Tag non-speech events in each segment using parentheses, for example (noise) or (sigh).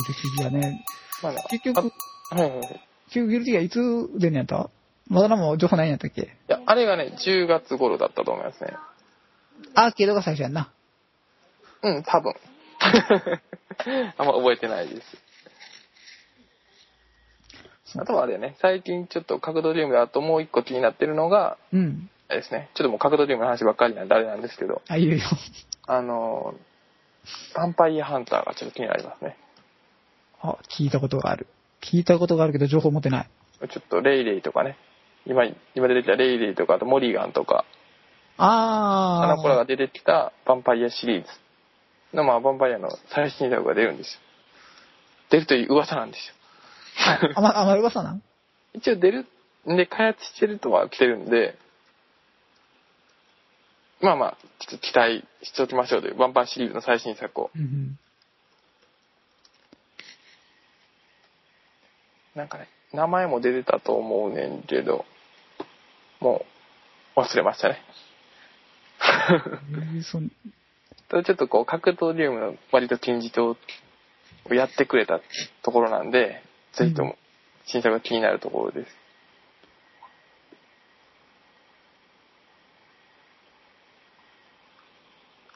ギルティギアね。まだ。結局、あはいはいはい。い結局ギルティギアいつ出んのやった？まだ何も情報ないんやったっけ？や、あれがね、10月頃だったと思いますね。アーケードが最初やんな。うん、多分。(laughs) あんま覚えてないです。あとはあれね、最近ちょっと角度リウムであともう一個気になってるのが、うん。あれですね、ちょっともう角度リウムの話ばっかりなんであれなんですけど、あ、いいよ。あのー、ヴァンパイアハンターがちょっと気になりますね。あ、聞いたことがある。聞いたことがあるけど情報持ってない。ちょっとレイレイとかね、今、今出てきたレイレイとか、あとモリガンとか、あー。あの子らが出てきたヴァンパイアシリーズの、まあ、ヴァンパイアの最新作が出るんですよ。出るという噂なんですよ。(laughs) あ、ま、あ、ま、噂なん？一応出るんで、開発してるとは来てるんで、まあまあ、ちょっと期待しておきましょうという、ヴァンパイアシリーズの最新作を。うんうん。なんかね、名前も出てたと思うねんけど、もう、忘れましたね。えーそんただちょっとこう、格闘ゲームの割と金字塔をやってくれたところなんで、ぜひとも新作が気になるところです。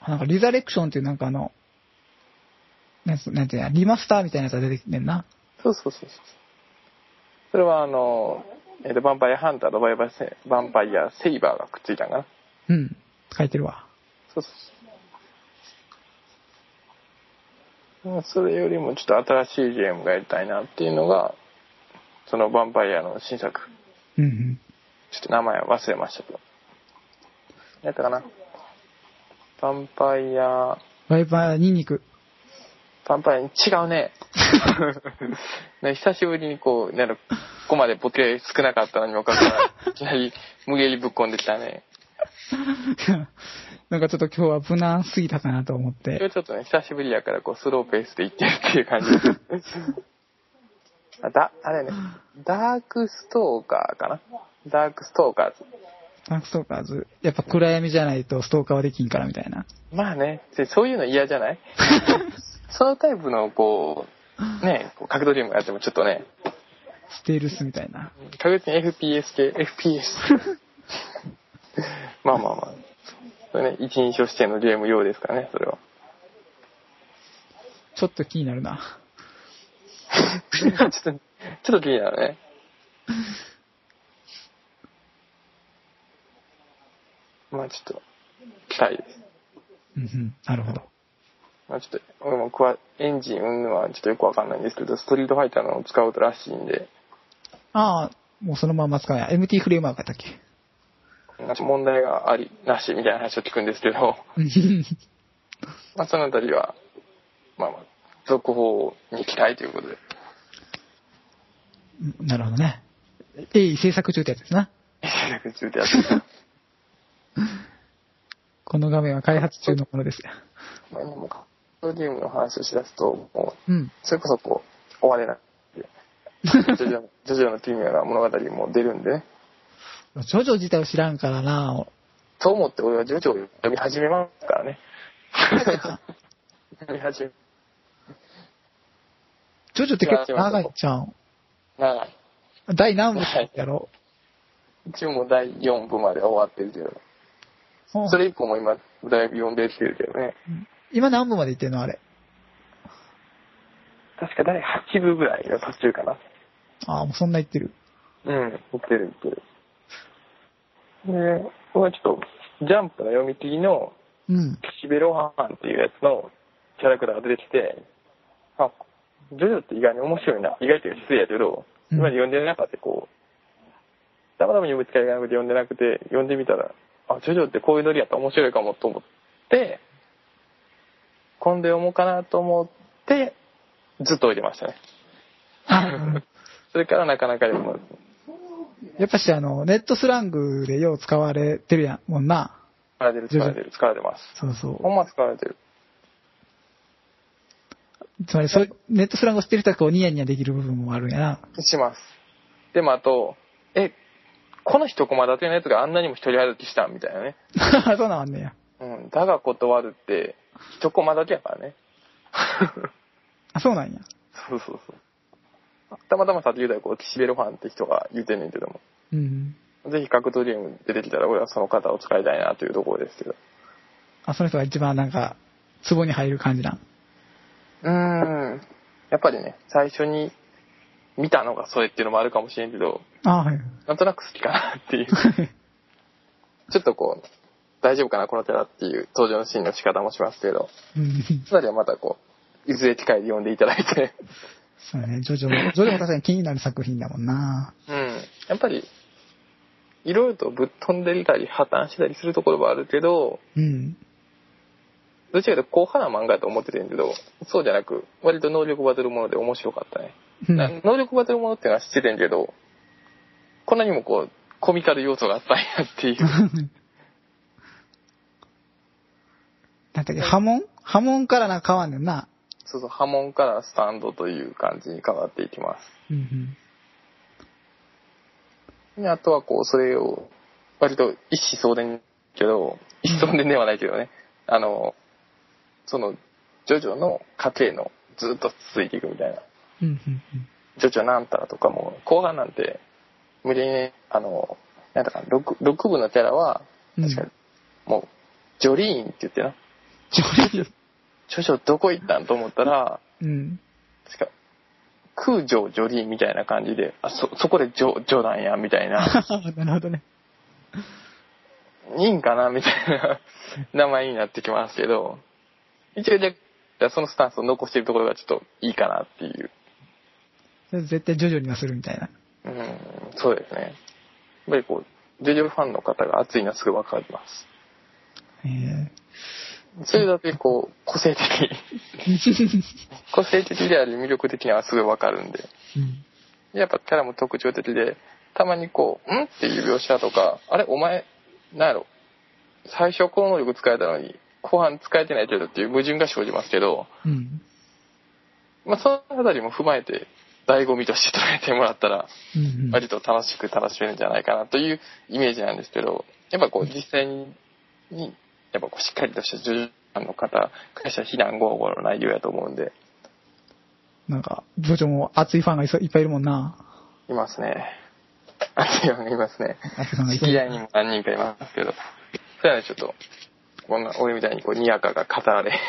あなんかリザレクションっていうなんかあの、なんつなんていうのリマスターみたいなやつが出てきてんな。そうそうそうそう。それはあの、えっ、と、ヴァンパイアハンターとヴァンパイアセヴァンパイアセイバーがくっついたんかな？うん。書いてるわ。そうそうそれよりもちょっと新しいゲームがやりたいなっていうのが、そのヴァンパイアの新作。うんうん。ちょっと名前忘れましたけど。やったかな？ヴァンパイア、ワイパーニンニク。ヴァンパイアに違うね。(laughs) ね久しぶりにこう、なんかここまでボケ少なかったのにもかかわらず、いきなり無理やりぶっ込んできたね。(laughs) なんかちょっと今日は無難すぎたかなと思って。今日ちょっとね、久しぶりやからこう、スローペースで行ってるっていう感じです。(laughs) あだ、あれね、ダークストーカーかな？ダークストーカーズ。ダークストーカーズ。やっぱ暗闇じゃないとストーカーはできんからみたいな。まあね、でそういうの嫌じゃない？そのタイプのこう、ね、こう格闘ゲームやってもちょっとね、ステルスみたいな。確実に FPS 系、FPS。まあまあまあ。それね、一人称視点のゲーム用ですからね、それは。ちょっと気になるな。(laughs) ちょっと、ちょっと気になるね。まあちょっと、期待です。うんうん。なるほど。まあちょっと、俺もエンジン云々はちょっとよくわかんないんですけど、ストリートファイターのを使うとらしいんで、ああ、もうそのまま使うや。MT フレームワークやったっけ？なんか問題があり、なしみたいな話を聞くんですけど、う (laughs) んまあそのあたりは、まあまあ、続報に期待ということで。なるほどね。鋭意制作中ってやつですな。中でやってた。(laughs) この画面は開発中のものです。まあ、もドゲームの話をしだすと、もう、うん。それこそこう、終われない。ジョジョの、ジョジョの奇妙な物語も出るんでね。ジョジョ自体を知らんからなそう思って俺はジョジョを読み始めますからね。(laughs) 読み始め、ジョジョって結構長いんちゃうん長い。第何部やろ？一応もう第4部まで終わってるけど、うんそれ以降も今、だいぶ読んできてるけどね。今何部まで行ってんのあれ？確か第8部ぐらいの途中かな。ああ、もうそんな言ってる。うん、言ってる言ってる。で、これはちょっと、ジャンプの読み切りの、うん。岸辺露伴っていうやつのキャラクターが出てきて、あ、ジョジョって意外に面白いな。意外というか失礼やけど、うん今まで読んでなかったこう、たまたま読む機会がなくて読んでなくて、読んでみたら、あ、ジョジョってこういうノリやったら面白いかもと思って、今度読もうかなと思って、ずっと置いてましたね。あそれからなかなか読む。やっぱしあの、ネットスラングでよう使われてるやん、もんな。使われてる、使われてる、使われてます。そうそほんま使われてる。う。つまり、それ、ネットスラングを知ってる人はこうニヤニヤできる部分もあるんやな。します。でもあと、え、この一コマ立てのやつがあんなにも一人歩きしたんみたいなね。(laughs) そうなんねや。うん。だが断るって、一コマだけやからね。あ、(laughs) そうなんや。そうそうそう。たまたまさっき言うたらこう、岸辺露伴って人が言ってんねんけども。うん。ぜひ格闘ゲーム出てきたら俺はその方を使いたいなというところですけど。あ、その人が一番なんか、ツボに入る感じなん？うーん。やっぱりね、最初に見たのがそれっていうのもあるかもしれんけど、あはい。なんとなく好きかなっていう。(laughs) ちょっとこう、大丈夫かなこのキャラっていう登場のシーンの仕方もしますけど、うん。そのりはまたこう、いずれ機会で読んでいただいて、そうね、ジョジョも、ジョジョも確かに気になる作品だもんな。うん。やっぱり、いろいろとぶっ飛んでたり破綻したりするところはあるけど、うん。どちらかというと硬派な漫画だと思ってるんだけど、そうじゃなく、割と能力バトルもので面白かったね。うんな能力バトルものっていうのは知っててんけど、こんなにもこう、コミカル要素があったんやっていう。(laughs) なんだっけ、波紋？波紋からなんか変わんねんな。そうそう、波紋からスタンドという感じに変わっていきます。うんであとはこう、それを、割と一子相伝けど、一子相伝ではないけどね、あの、その、ジョジョの家系のずっと続いていくみたいな。うん。うんうんジョジョなんたらとかも、後半なんて、無理にね、あの、なんだかな、6, 6部のキャラは、うん。確かに、もう、ジョリーンって言ってな、ジョリー。ジョジョどこ行ったんと思ったら、うん。確か、空城ジョリーンみたいな感じで、あ、そ、そこでジョ、ジョなんや、みたいな。(laughs) なるほどね。いいんかなみたいな名前になってきますけど、一応じゃあそのスタンスを残しているところがちょっといいかなっていう。絶対ジョジョにはするみたいな。うん、そうですね。やっぱりこう、ジョジョファンの方が熱いのはすぐわかります。ええそれだけこう、個性的、(laughs) 個性的であり魅力的なのはすぐわかるんで。うん。やっぱキャラも特徴的で、たまにこう、んっていう描写とか、あれお前、なんやろ、最初この能力使えたのに、後半使えてないけどっていう矛盾が生じますけど、うん。まあ、そのあたりも踏まえて、醍醐味として捉えてもらったら。割と楽しく楽しめるんじゃないかなというイメージなんですけど、やっぱこう実際に、にやっぱこうしっかりとしたジョジョファンの方、会社非難合々の内容やと思うんで、なんか、ジョジョも熱いファンがいっぱいいるもんな。いますね。熱いファンがいますね。知り合いにも何人かいますけど、それはね、ちょっと、こんな、俺みたいにこう、にやかが語られ。(laughs)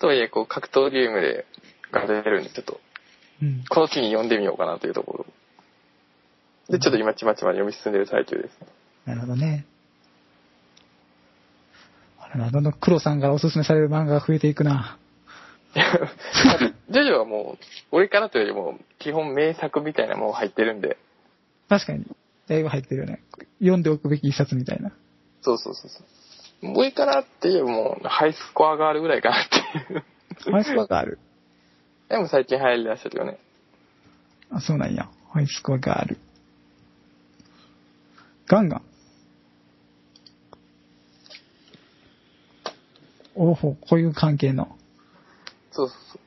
とはいえ、こう、格闘ゲームで、が出るんで、ちょっと、うん。この機に読んでみようかなというところ。で、ちょっと今、ちまちま読み進んでる最中ですね。なるほどね。あれな、どんどん黒さんからおすすめされる漫画が増えていくな。(laughs) ジョジョはもう、俺からというよりも、基本名作みたいなもの入ってるんで、確かに。だいぶ入ってるよね。読んでおくべき一冊みたいな。そうそうそうそう。上からっていうよりも、ハイスコアがあるぐらいかなっていう。ハイスコアがある。でも最近流行りだしたけどね。あ、そうなんや。ハイスコアがある。ガンガン。おほ、こういう関係の。そうそうそ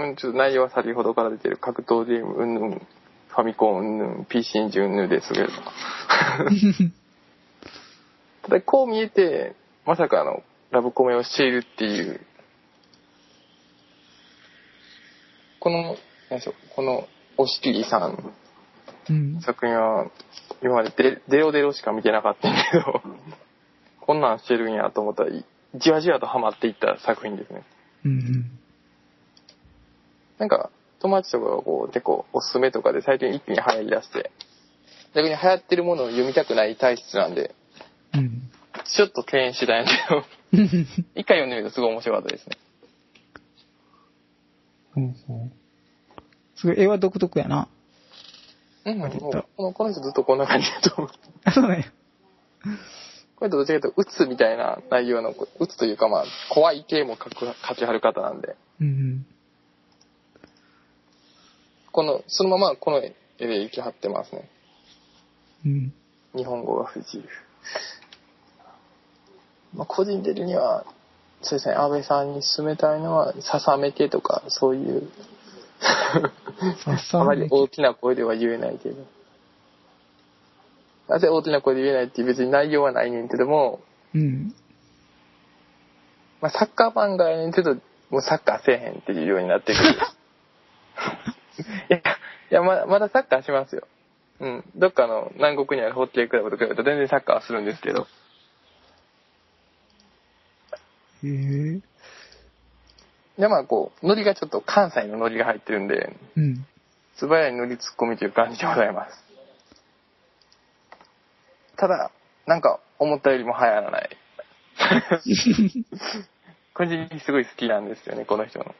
う。うん、ちょっと内容は先ほどから出てる格闘ゲーム、うんぬん、ファミコン、うんぬん、PC エンジン、うんぬんですけれども。(laughs) ただ、こう見えて、まさかのラブコメをしているっていう、この、何でしょう、この、押切さんうん。作品は、今までデデロデロしか見てなかったんだけど、(laughs) こんなんしてるんやと思ったら、じわじわとハマっていった作品ですね。うんうん。なんか、友達とかがこう、結構おすすめとかで最近一気に流行り出して、逆に流行ってるものを読みたくない体質なんで、うん。ちょっと敬遠してたんやけど、一回読んでみるとすごい面白かったですね。ほうほうすごい、絵は独特やな。うん、このこの人ずっとこんな感じだと思う。あ、そうなんや。これとどちらかというと、鬱みたいな内容の、鬱というかまあ、怖い系も書く書きはる方なんで、うんこの、そのままこの絵で行きはってますね。うん。うん。日本語が不自由。まあ、個人的には、そうですね、安倍さんに勧めたいのは、ささめてとか、そういう、(laughs) あまり大きな声では言えないけど。なぜ大きな声で言えないって別に内容はないねんけども、うん。まあ、サッカー漫画やねんけど、もうサッカーせえへんっていうようになってくる。(laughs) いや、いやまだ、まだサッカーしますよ。うん。どっかの南国にあるホッケークラブとかだと全然サッカーはするんですけど。へえ。で、まあこう、ノリがちょっと関西のノリが入ってるんで、うん。素早いノリツッコミという感じでございます。ただ、なんか思ったよりも流行らない。(laughs) 個人的にすごい好きなんですよね、この人の。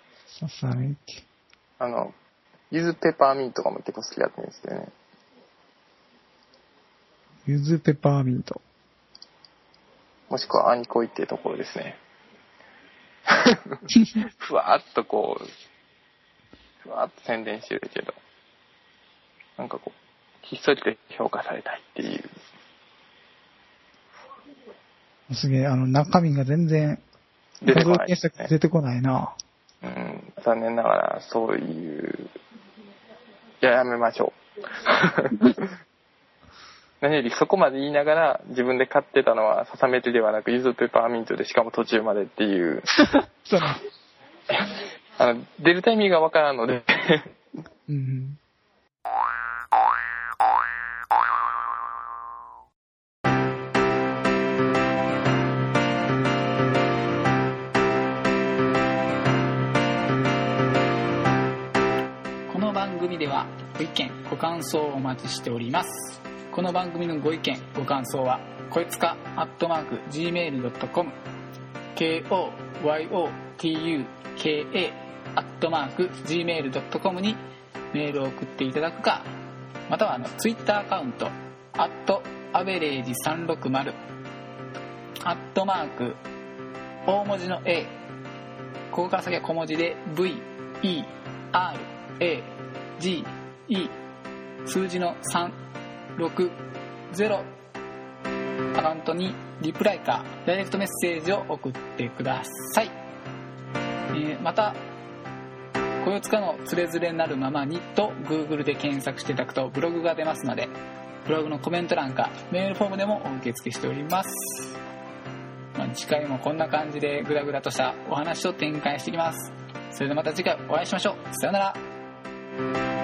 あの、ゆずペパーミントとかも結構好きだったんですけどね。ゆずペパーミント。もしくはアニコイっていうところですね。(laughs) ふわーっとこう、ふわーっと宣伝してるけど、なんかこう、ひっそりと評価されたいっていう。すげえ、あの、中身が全然、出てこない出てこないな。うん、残念ながらそういう、いや、やめましょう。(laughs) 何よりそこまで言いながら自分で買ってたのはささめてではなくゆずペパーミントでしかも途中までっていう。(laughs) (laughs) あの、出るタイミングがわからんので、うん。組ではご意見ご感想をお待ちしております。この番組のご意見ご感想はこいつかアットマーク Gmail.com KOYOTUKA アットマーク Gmail.com にメールを送っていただくかまたはあのツイッターアカウントアットアベレージ360アットマーク大文字の A ここから先は小文字で VERA G E 数字の360アカウントにリプライかダイレクトメッセージを送ってください、えーまた「こよつかのつれづれなるままに」と Google で検索していただくとブログが出ますのでブログのコメント欄かメールフォームでもお受け付けしております。まあ次回もこんな感じでグダグダとしたお話を展開していきます。それではまた次回お会いしましょう。さようなら。Thank you.